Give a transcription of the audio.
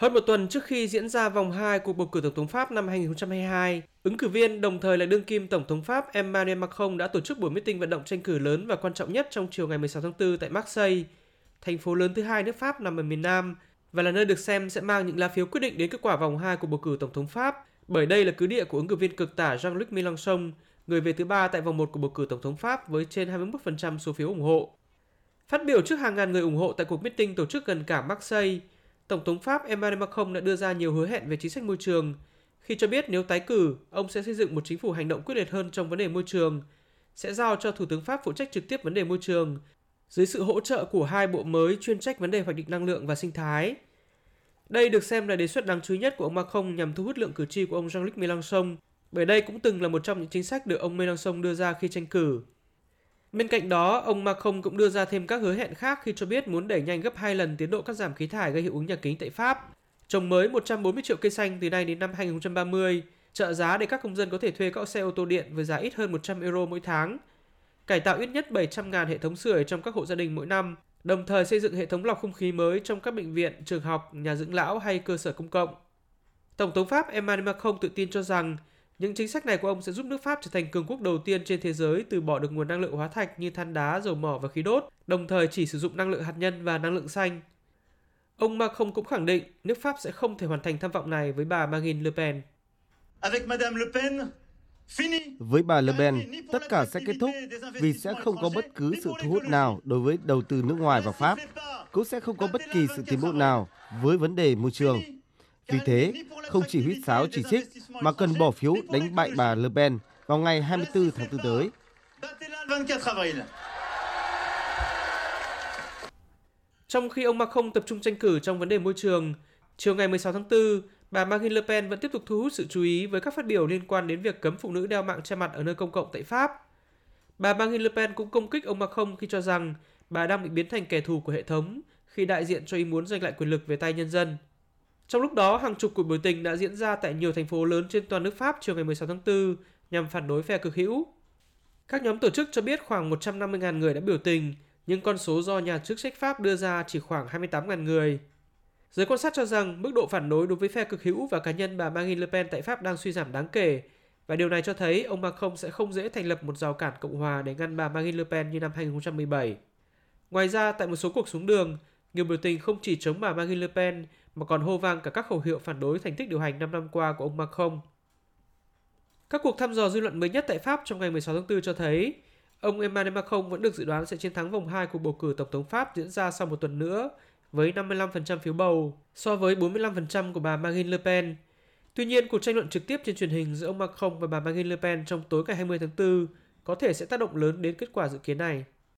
Hơn một tuần trước khi diễn ra vòng 2 cuộc bầu cử Tổng thống Pháp năm 2022, ứng cử viên đồng thời là đương kim Tổng thống Pháp Emmanuel Macron đã tổ chức buổi meeting vận động tranh cử lớn và quan trọng nhất trong chiều ngày 16 tháng 4 tại Marseille, thành phố lớn thứ hai nước Pháp nằm ở miền Nam và là nơi được xem sẽ mang những lá phiếu quyết định đến kết quả vòng 2 của bầu cử Tổng thống Pháp, bởi đây là cứ địa của ứng cử viên cực tả Jean-Luc Mélenchon, người về thứ ba tại vòng 1 của bầu cử Tổng thống Pháp với trên 21% số phiếu ủng hộ. Phát biểu trước hàng ngàn người ủng hộ tại cuộc meeting tổ chức gần cả Marseille, Tổng thống Pháp Emmanuel Macron đã đưa ra nhiều hứa hẹn về chính sách môi trường, khi cho biết nếu tái cử, ông sẽ xây dựng một chính phủ hành động quyết liệt hơn trong vấn đề môi trường, sẽ giao cho Thủ tướng Pháp phụ trách trực tiếp vấn đề môi trường, dưới sự hỗ trợ của hai bộ mới chuyên trách vấn đề hoạch định năng lượng và sinh thái. Đây được xem là đề xuất đáng chú ý nhất của ông Macron nhằm thu hút lượng cử tri của ông Jean-Luc Mélenchon, bởi đây cũng từng là một trong những chính sách được ông Mélenchon đưa ra khi tranh cử. Bên cạnh đó, ông Macron cũng đưa ra thêm các hứa hẹn khác khi cho biết muốn đẩy nhanh gấp 2 lần tiến độ cắt giảm khí thải gây hiệu ứng nhà kính tại Pháp, trồng mới 140 triệu cây xanh từ nay đến năm 2030, trợ giá để các công dân có thể thuê các xe ô tô điện với giá ít hơn 100 euro mỗi tháng, cải tạo ít nhất 700.000 hệ thống sưởi trong các hộ gia đình mỗi năm, đồng thời xây dựng hệ thống lọc không khí mới trong các bệnh viện, trường học, nhà dưỡng lão hay cơ sở công cộng. Tổng thống Pháp Emmanuel Macron tự tin cho rằng những chính sách này của ông sẽ giúp nước Pháp trở thành cường quốc đầu tiên trên thế giới từ bỏ được nguồn năng lượng hóa thạch như than đá, dầu mỏ và khí đốt, đồng thời chỉ sử dụng năng lượng hạt nhân và năng lượng xanh. Ông Macron cũng khẳng định nước Pháp sẽ không thể hoàn thành tham vọng này với bà Marine Le Pen. Avec Madame Le Pen, với bà Le Pen, tất cả sẽ kết thúc vì sẽ không có bất cứ sự thu hút nào đối với đầu tư nước ngoài vào Pháp, cũng sẽ không có bất kỳ sự tiến bộ nào với vấn đề môi trường. Vì thế, không chỉ huýt sáo chỉ trích mà cần bỏ phiếu đánh bại bà Le Pen vào ngày 24 tháng 4 tới. Trong khi ông Macron tập trung tranh cử trong vấn đề môi trường, chiều ngày 16 tháng 4, bà Marine Le Pen vẫn tiếp tục thu hút sự chú ý với các phát biểu liên quan đến việc cấm phụ nữ đeo mạng che mặt ở nơi công cộng tại Pháp. Bà Marine Le Pen cũng công kích ông Macron khi cho rằng bà đang bị biến thành kẻ thù của hệ thống khi đại diện cho ý muốn giành lại quyền lực về tay nhân dân. Trong lúc đó, hàng chục cuộc biểu tình đã diễn ra tại nhiều thành phố lớn trên toàn nước Pháp chiều ngày 16 tháng 4 nhằm phản đối phe cực hữu. Các nhóm tổ chức cho biết khoảng 150.000 người đã biểu tình, nhưng con số do nhà chức trách Pháp đưa ra chỉ khoảng 28.000 người. Giới quan sát cho rằng mức độ phản đối đối với phe cực hữu và cá nhân bà Marine Le Pen tại Pháp đang suy giảm đáng kể, và điều này cho thấy ông Macron sẽ không dễ thành lập một rào cản Cộng hòa để ngăn bà Marine Le Pen như năm 2017. Ngoài ra, tại một số cuộc xuống đường, nhiều biểu tình không chỉ chống bà Marine Le Pen mà còn hô vang cả các khẩu hiệu phản đối thành tích điều hành 5 năm qua của ông Macron. Các cuộc thăm dò dư luận mới nhất tại Pháp trong ngày 16 tháng 4 cho thấy ông Emmanuel Macron vẫn được dự đoán sẽ chiến thắng vòng 2 của bầu cử tổng thống Pháp diễn ra sau một tuần nữa với 55% phiếu bầu so với 45% của bà Marine Le Pen. Tuy nhiên, cuộc tranh luận trực tiếp trên truyền hình giữa ông Macron và bà Marine Le Pen trong tối ngày 20 tháng 4 có thể sẽ tác động lớn đến kết quả dự kiến này.